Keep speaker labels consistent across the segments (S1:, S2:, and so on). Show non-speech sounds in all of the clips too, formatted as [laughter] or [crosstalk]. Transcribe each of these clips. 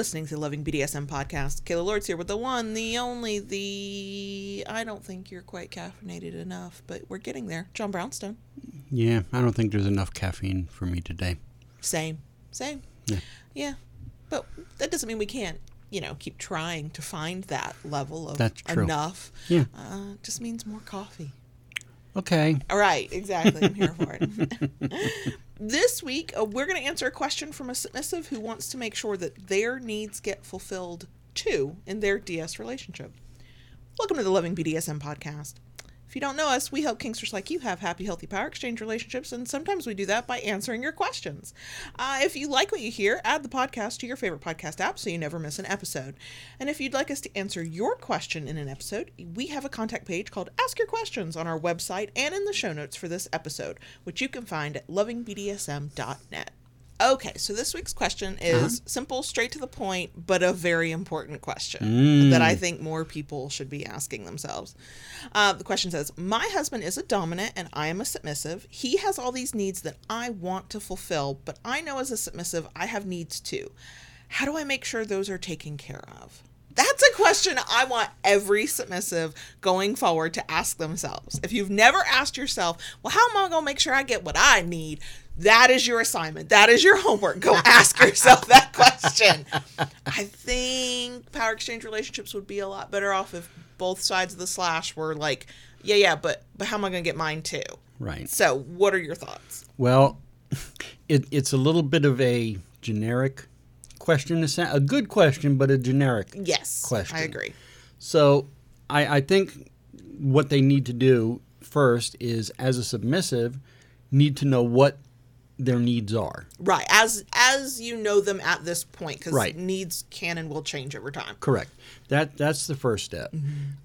S1: listening to the Loving BDSM podcast. Kayla Lords here with the one, the only, the. I don't think you're quite caffeinated enough, but we're getting there. John Brownstone.
S2: Yeah, I don't think there's enough caffeine for me today.
S1: Same. Same.
S2: Yeah.
S1: Yeah. But that doesn't mean we can't, you know, keep trying to find that level of
S2: That's true.
S1: enough.
S2: Yeah.
S1: Uh, just means more coffee.
S2: Okay.
S1: All right, exactly. I'm here for it. [laughs] this week, uh, we're going to answer a question from a submissive who wants to make sure that their needs get fulfilled too in their DS relationship. Welcome to the Loving BDSM podcast. If you don't know us, we help kinksters like you have happy, healthy power exchange relationships, and sometimes we do that by answering your questions. Uh, if you like what you hear, add the podcast to your favorite podcast app so you never miss an episode. And if you'd like us to answer your question in an episode, we have a contact page called Ask Your Questions on our website and in the show notes for this episode, which you can find at lovingbdsm.net. Okay, so this week's question is simple, straight to the point, but a very important question that I think more people should be asking themselves. Uh, the question says My husband is a dominant and I am a submissive. He has all these needs that I want to fulfill, but I know as a submissive I have needs too. How do I make sure those are taken care of? That's a question I want every submissive going forward to ask themselves. If you've never asked yourself, well, how am I going to make sure I get what I need? That is your assignment. That is your homework. Go [laughs] ask yourself that question. I think power exchange relationships would be a lot better off if both sides of the slash were like, yeah, yeah, but but how am I going to get mine too?
S2: Right.
S1: So, what are your thoughts?
S2: Well, [laughs] it, it's a little bit of a generic question, a good question, but a generic.
S1: Yes,
S2: Question.
S1: I agree.
S2: So I, I think what they need to do first is, as a submissive, need to know what their needs are.
S1: Right, as as you know them at this point, because
S2: Right.
S1: needs can and will change over time.
S2: Correct. That that's the first step.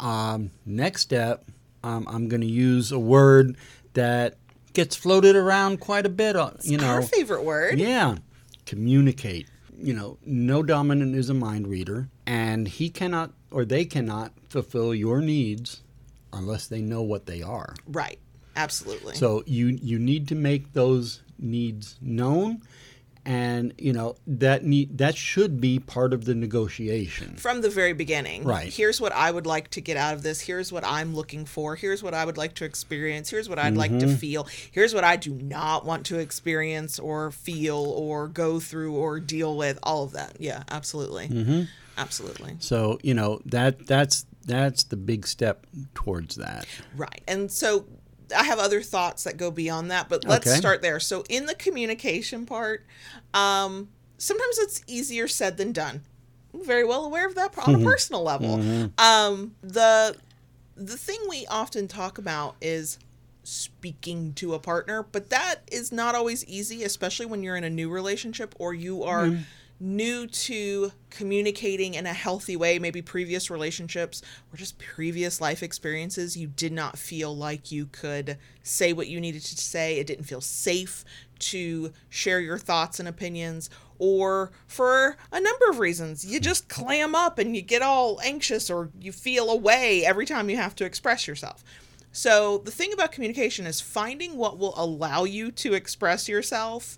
S2: Um, next step, um, I'm going to use a word that gets floated around quite a bit. uh, You know,
S1: Our favorite word.
S2: Yeah. Communicate. You know, no dominant is a mind reader, and he cannot or they cannot fulfill your needs unless they know what they are.
S1: Right, absolutely.
S2: So you you need to make those needs known, and you know that need that should be part of the negotiation.
S1: from the very beginning.
S2: Right.
S1: Here's what I would like to get out of this. Here's what I'm looking for. Here's what I would like to experience. Here's what I'd like
S2: Mm-hmm.
S1: to feel. Here's what I do not want to experience or feel or go through or deal with. All of that. Yeah, absolutely.
S2: Mm-hmm.
S1: Absolutely.
S2: So you know that that's that's the big step towards that.
S1: Right. And so I have other thoughts that go beyond that, but let's
S2: Okay.
S1: start there. So in the communication part, um, sometimes it's easier said than done. I'm very well aware of that on a personal level. Um, the the thing we often talk about is speaking to a partner, but that is not always easy, especially when you're in a new relationship or you are new to communicating in a healthy way. Maybe previous relationships or just previous life experiences, you did not feel like you could say what you needed to say. It didn't feel safe to share your thoughts and opinions, or for a number of reasons, you just clam up and you get all anxious or you feel away every time you have to express yourself. So, the thing about communication is finding what will allow you to express yourself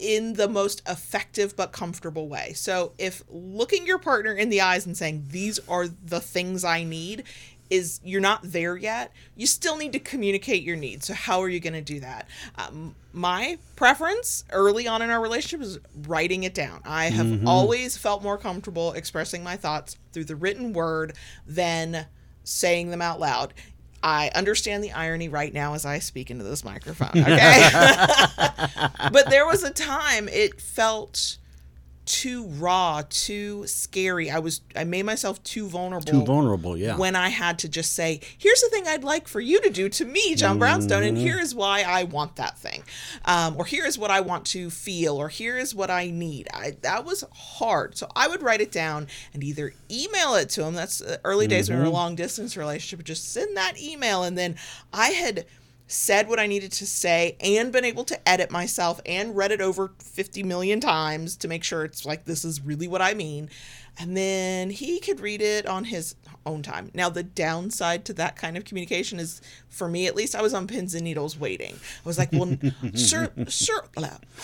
S1: in the most effective but comfortable way. So, if looking your partner in the eyes and saying, These are the things I need, is you're not there yet, you still need to communicate your needs. So, how are you going to do that? Um, my preference early on in our relationship is writing it down. I have always felt more comfortable expressing my thoughts through the written word than saying them out loud. I understand the irony right now as I speak into this microphone, okay? [laughs] [laughs] but there was a time it felt too raw, too scary. I was I made myself too vulnerable.
S2: Too vulnerable, yeah.
S1: When I had to just say, "Here's the thing I'd like for you to do to me, John Brownstone,
S2: Mm-hmm.
S1: and here is why I want that thing, um, or here is what I want to feel, or here is what I need." I that was hard, so I would write it down and either email it to him. That's uh, early days when we were
S2: Mm-hmm.
S1: a long distance relationship. Just send that email, and then I had said what I needed to say and been able to edit myself and read it over 50 million times to make sure it's like this is really what I mean. And then he could read it on his own time. Now, the downside to that kind of communication is, for me at least, I was on pins and needles waiting. I was like, well, [laughs]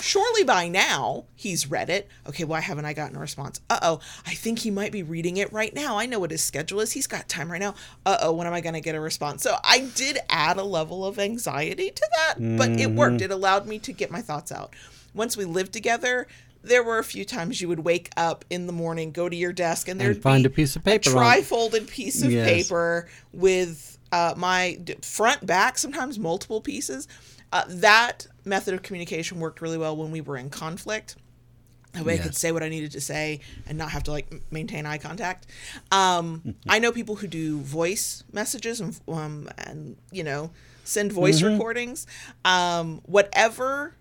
S1: surely by now he's read it. Okay, why haven't I gotten a response? Uh oh, I think he might be reading it right now. I know what his schedule is. He's got time right now. Uh oh, when am I going to get a response? So I did add a level of anxiety to that, mm-hmm. but it worked. It allowed me to get my thoughts out. Once we lived together, there were a few times you would wake up in the morning, go to your desk, and there'd
S2: find a piece of paper,
S1: a tri-folded piece of yes. paper with uh, my front, back, sometimes multiple pieces. Uh, that method of communication worked really well when we were in conflict. That way yes. I could say what I needed to say and not have to like maintain eye contact. Um, [laughs] I know people who do voice messages and, um, and you know, send voice mm-hmm. recordings. Um, whatever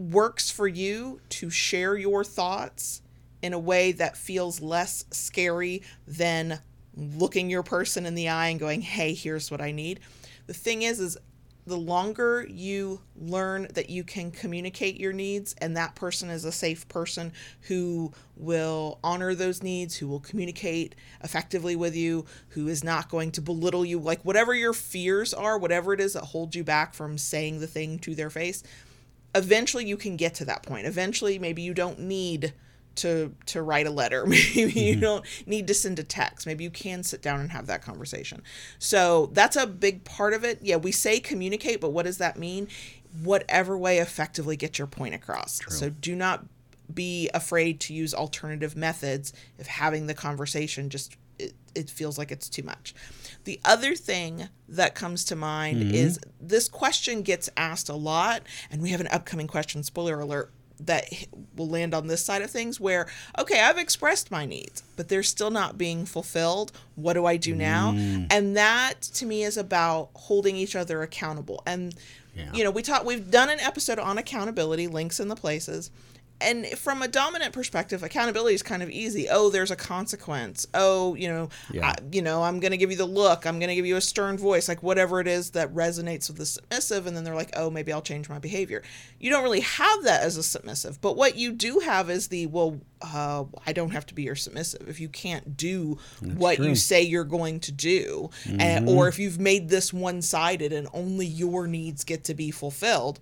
S1: works for you to share your thoughts in a way that feels less scary than looking your person in the eye and going, "Hey, here's what I need." The thing is is the longer you learn that you can communicate your needs and that person is a safe person who will honor those needs, who will communicate effectively with you, who is not going to belittle you, like whatever your fears are, whatever it is that holds you back from saying the thing to their face, eventually you can get to that point. Eventually, maybe you don't need to to write a letter. [laughs] Maybe mm-hmm. you don't need to send a text. Maybe you can sit down and have that conversation. So that's a big part of it. Yeah, we say communicate, but what does that mean? Whatever way effectively get your point across. True. So do not be afraid to use alternative methods if having the conversation just it, it feels like it's too much. The other thing that comes to mind mm-hmm. is this question gets asked a lot, and we have an upcoming question, spoiler alert, that will land on this side of things where okay i've expressed my needs but they're still not being fulfilled what do i do now mm. and that to me is about holding each other accountable and yeah. you know we talk we've done an episode on accountability links in the places and from a dominant perspective accountability is kind of easy oh there's a consequence oh you know yeah. I, you know i'm going to give you the look i'm going to give you a stern voice like whatever it is that resonates with the submissive and then they're like oh maybe i'll change my behavior you don't really have that as a submissive but what you do have is the well uh, i don't have to be your submissive if you can't do That's what true. you say you're going to do mm-hmm. and, or if you've made this one-sided and only your needs get to be fulfilled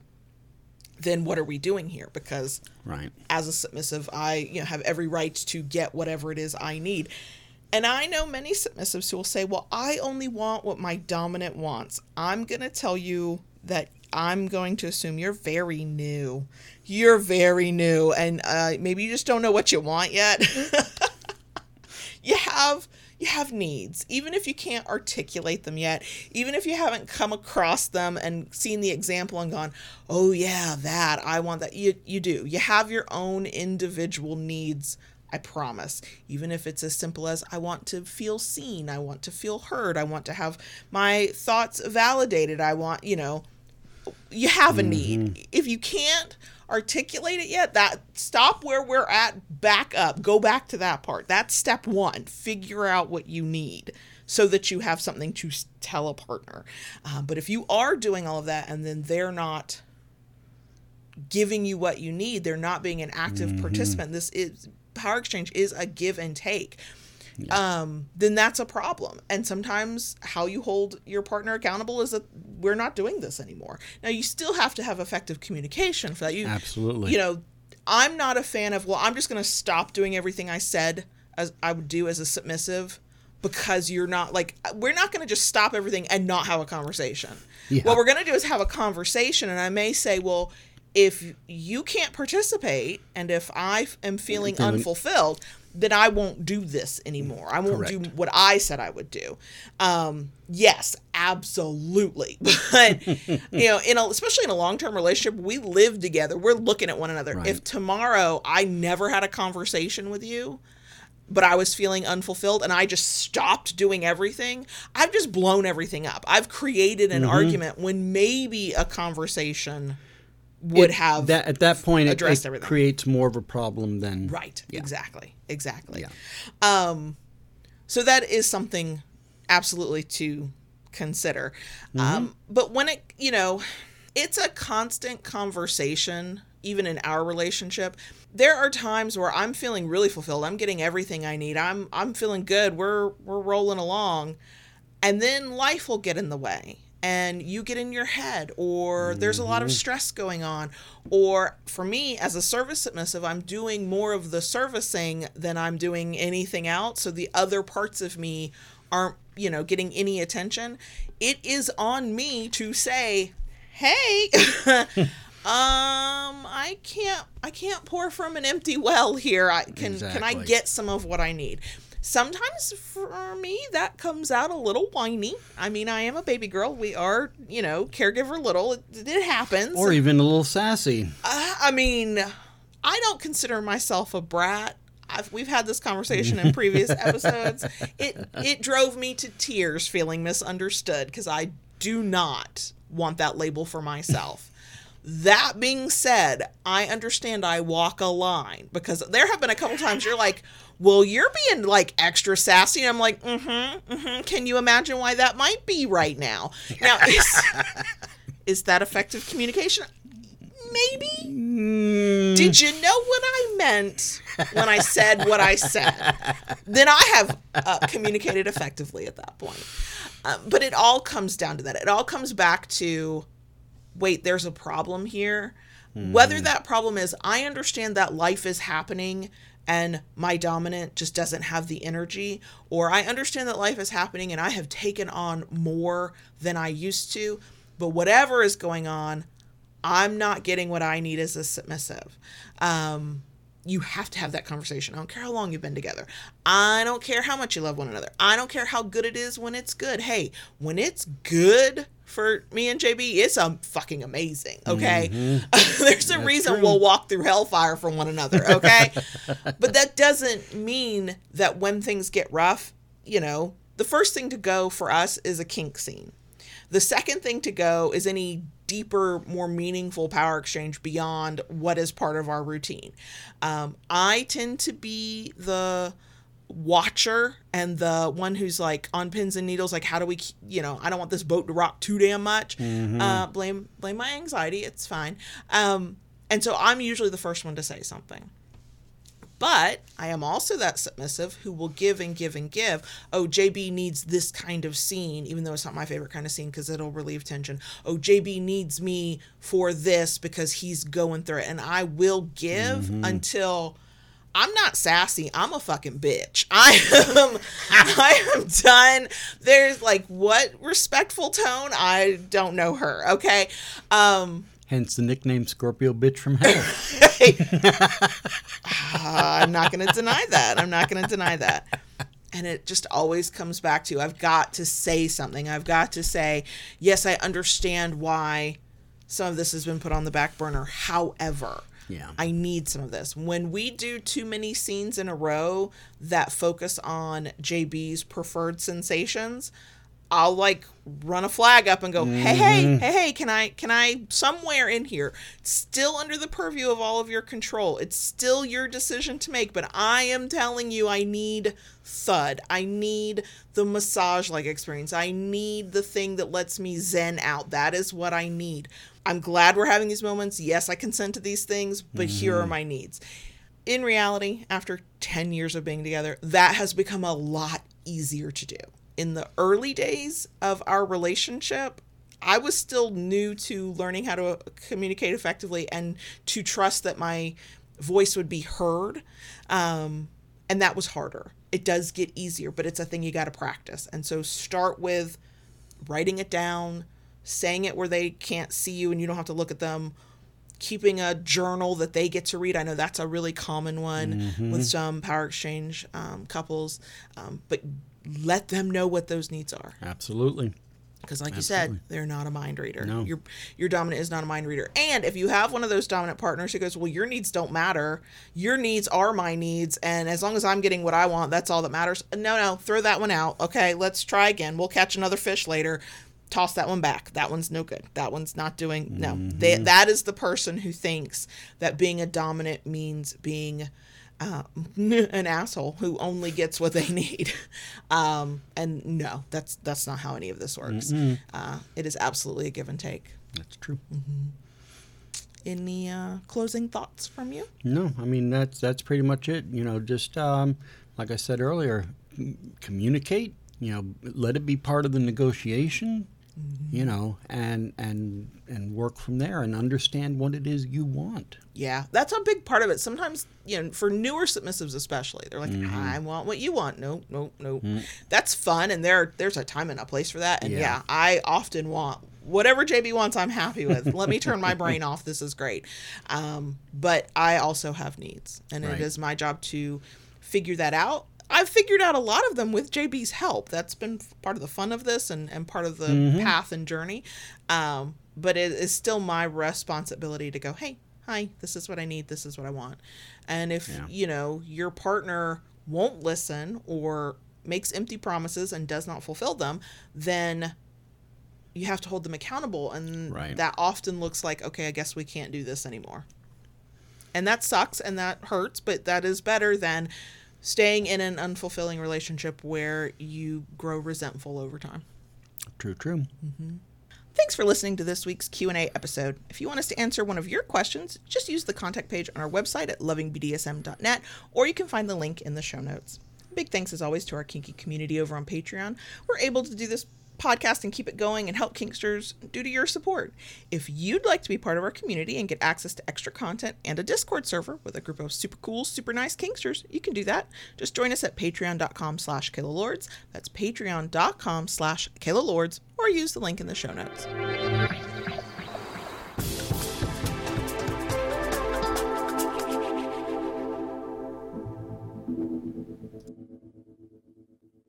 S1: then what are we doing here? Because
S2: right.
S1: as a submissive, I you know have every right to get whatever it is I need. And I know many submissives who will say, "Well, I only want what my dominant wants." I'm going to tell you that I'm going to assume you're very new. You're very new, and uh, maybe you just don't know what you want yet. [laughs] you have you have needs, even if you can't articulate them yet, even if you haven't come across them and seen the example and gone, oh, yeah, that, I want that. You, you do. You have your own individual needs. I promise. Even if it's as simple as I want to feel seen, I want to feel heard, I want to have my thoughts validated, I want, you know, you have a need. Mm-hmm. If you can't, articulate it yet, that stop where we're at, back up, go back to that part. That's step one. Figure out what you need so that you have something to tell a partner. Uh, but if you are doing all of that and then they're not giving you what you need, they're not being an active mm-hmm. participant. This is power exchange is a give and take yeah. um, then that's a problem. And sometimes how you hold your partner accountable is that we're not doing this anymore. Now you still have to have effective communication for that. You
S2: absolutely.
S1: You know, I'm not a fan of well, I'm just going to stop doing everything I said as I would do as a submissive because you're not like we're not going to just stop everything and not have a conversation. Yeah. What we're going to do is have a conversation, and I may say, well if you can't participate and if I am feeling unfulfilled, then I won't do this anymore. I won't Correct. do what I said I would do. Um, yes, absolutely. [laughs] But you know, in a, especially in a long term relationship, we live together. We're looking at one another. Right. If tomorrow I never had a conversation with you, but I was feeling unfulfilled and I just stopped doing everything, I've just blown everything up. I've created an mm-hmm. argument when maybe a conversation would
S2: it,
S1: have
S2: that at that point it, it creates more of a problem than
S1: right. yeah. exactly. Exactly. Yeah. um so that is something absolutely to consider. Mm-hmm. um but when it you know it's a constant conversation even in our relationship. There are times where i'm feeling really fulfilled. I'm getting everything i need. I'm i'm feeling good. We're we're rolling along. And then life will get in the way and you get in your head or there's a lot of mm-hmm. stress going on. Or for me as a service submissive i'm doing more of the servicing than i'm doing anything else. So the other parts of me aren't you know getting any attention. It is on me to say hey [laughs] um i can't i can't pour from an empty well here. I can can i get some of what i need? Sometimes for me that comes out a little whiny. I mean i am a baby girl. We are you know caregiver little. It, it happens.
S2: Or even a little sassy.
S1: uh, i mean i don't consider myself a brat. I've, we've had this conversation in previous [laughs] episodes. It it drove me to tears feeling misunderstood because i do not want that label for myself that being said, I understand I walk a line because there have been a couple times you're like, well, you're being like extra sassy. And I'm like, mm hmm, mm hmm. Can you imagine why that might be right now? Now, [laughs] is, is that effective communication? Maybe.
S2: Mm,
S1: Did you know what I meant when I said what I said? Then I have uh, communicated effectively at that point. Um, but it all comes down to that. It all comes back to wait, there's a problem here. Whether that problem is, I understand that life is happening and my dominant just doesn't have the energy, or I understand that life is happening and I have taken on more than I used to. But whatever is going on, I'm not getting what I need as a submissive. Um, you have to have that conversation. I don't care how long you've been together. I don't care how much you love one another. I don't care how good it is when it's good. Hey, when it's good for me and JB, it's um fucking amazing. Okay, [laughs] there's a reason
S2: true.
S1: we'll walk through hellfire for one another. Okay, [laughs] but that doesn't mean that when things get rough, you know, the first thing to go for us is a kink scene. The second thing to go is any deeper, more meaningful power exchange beyond what is part of our routine. Um, I tend to be the watcher and the one who's like on pins and needles like how do we you know i don't want this boat to rock too damn much. Uh blame blame my anxiety. It's fine. Um and so i'm usually the first one to say something but I am also that submissive who will give and give and give. Oh, JB needs this kind of scene, even though it's not my favorite kind of scene because it'll relieve tension. Oh, JB needs me for this because he's going through it. And I will give until I'm not sassy. I'm a fucking bitch. [laughs] I am I am done. There's like what respectful tone? I don't know her. Okay. Um
S2: Hence the nickname Scorpio Bitch from Hell. [laughs]
S1: Uh, I'm not going to deny that. I'm not going to deny that. And it just always comes back to I've got to say something. I've got to say, yes, I understand why some of this has been put on the back burner. However,
S2: Yeah.
S1: I need some of this. When we do too many scenes in a row that focus on JB's preferred sensations, I'll like run a flag up and go, "Hey, hey, mm-hmm. hey, hey, can I can I somewhere in here? It's still under the purview of all of your control. It's still your decision to make, but I am telling you I need thud. I need the massage like experience. I need the thing that lets me zen out. That is what I need. I'm glad we're having these moments. Yes, I consent to these things, but here are mm-hmm. my needs." In reality, after 10 years of being together, that has become a lot easier to do in the early days of our relationship, I was still new to learning how to communicate effectively and to trust that my voice would be heard. Um, and that was harder. It does get easier, but it's a thing you got to practice. And so start with writing it down, saying it where they can't see you and you don't have to look at them, keeping a journal that they get to read. I know that's a really common one with some power exchange um, couples, um, but let them know what those needs are.
S2: Absolutely.
S1: because like you said they're not a mind reader.
S2: No.
S1: your your dominant is not a mind reader. And if you have one of those dominant partners who goes well your needs don't matter. Your needs are my needs and as long as i'm getting what i want that's all that matters. Uh, no no throw that one out. Okay let's try again. We'll catch another fish later. Toss that one back. That one's no good. That one's not doing no. They, mm-hmm. that is the person who thinks that being a dominant means being uh, [laughs] an asshole who only gets what they need. [laughs] Um, and no, that's that's not how any of this works. Uh, it is absolutely a give and take.
S2: That's true.
S1: Any uh, closing thoughts from you?
S2: No, I mean that's that's pretty much it. You know, just um, like I said earlier, communicate. You know, let it be part of the negotiation. You know, and and and work from there and understand what it is you want.
S1: Yeah, that's a big part of it. Sometimes, you know, for newer submissives especially, they're like,
S2: Mm-hmm.
S1: "I want what you want." No, no, no. That's fun, and there, there's a time and a place for that. And yeah.
S2: Yeah.
S1: I often want whatever JB wants. I'm happy with. Let me turn my brain off. This is great. Um, but I also have needs, and
S2: Right.
S1: it is my job to figure that out. I've figured out a lot of them with JB's help. That's been part of the fun of this and, and part of the path and journey. Um, but it is still my responsibility to go, hey, hi, this is what I need, this is what I want. And if,
S2: Yeah.
S1: you know, your partner won't listen or makes empty promises and does not fulfill them, then you have to hold them accountable. And
S2: Right.
S1: that often looks like, okay, I guess we can't do this anymore. And that sucks and that hurts, but that is better than staying in an unfulfilling relationship where you grow resentful over time.
S2: True, true. Mm-hmm.
S1: Thanks for listening to this week's Q&A episode. If you want us to answer one of your questions, just use the contact page on our website at lovingbdsm.net or you can find the link in the show notes. Big thanks as always to our kinky community over on Patreon. We're able to do this podcast and keep it going and help kinksters due to your support. If you'd like to be part of our community and get access to extra content and a Discord server with a group of super cool, super nice kinksters, you can do that. Just join us at patreon.com slash Lords. That's patreon.com slash Lords or use the link in the show notes.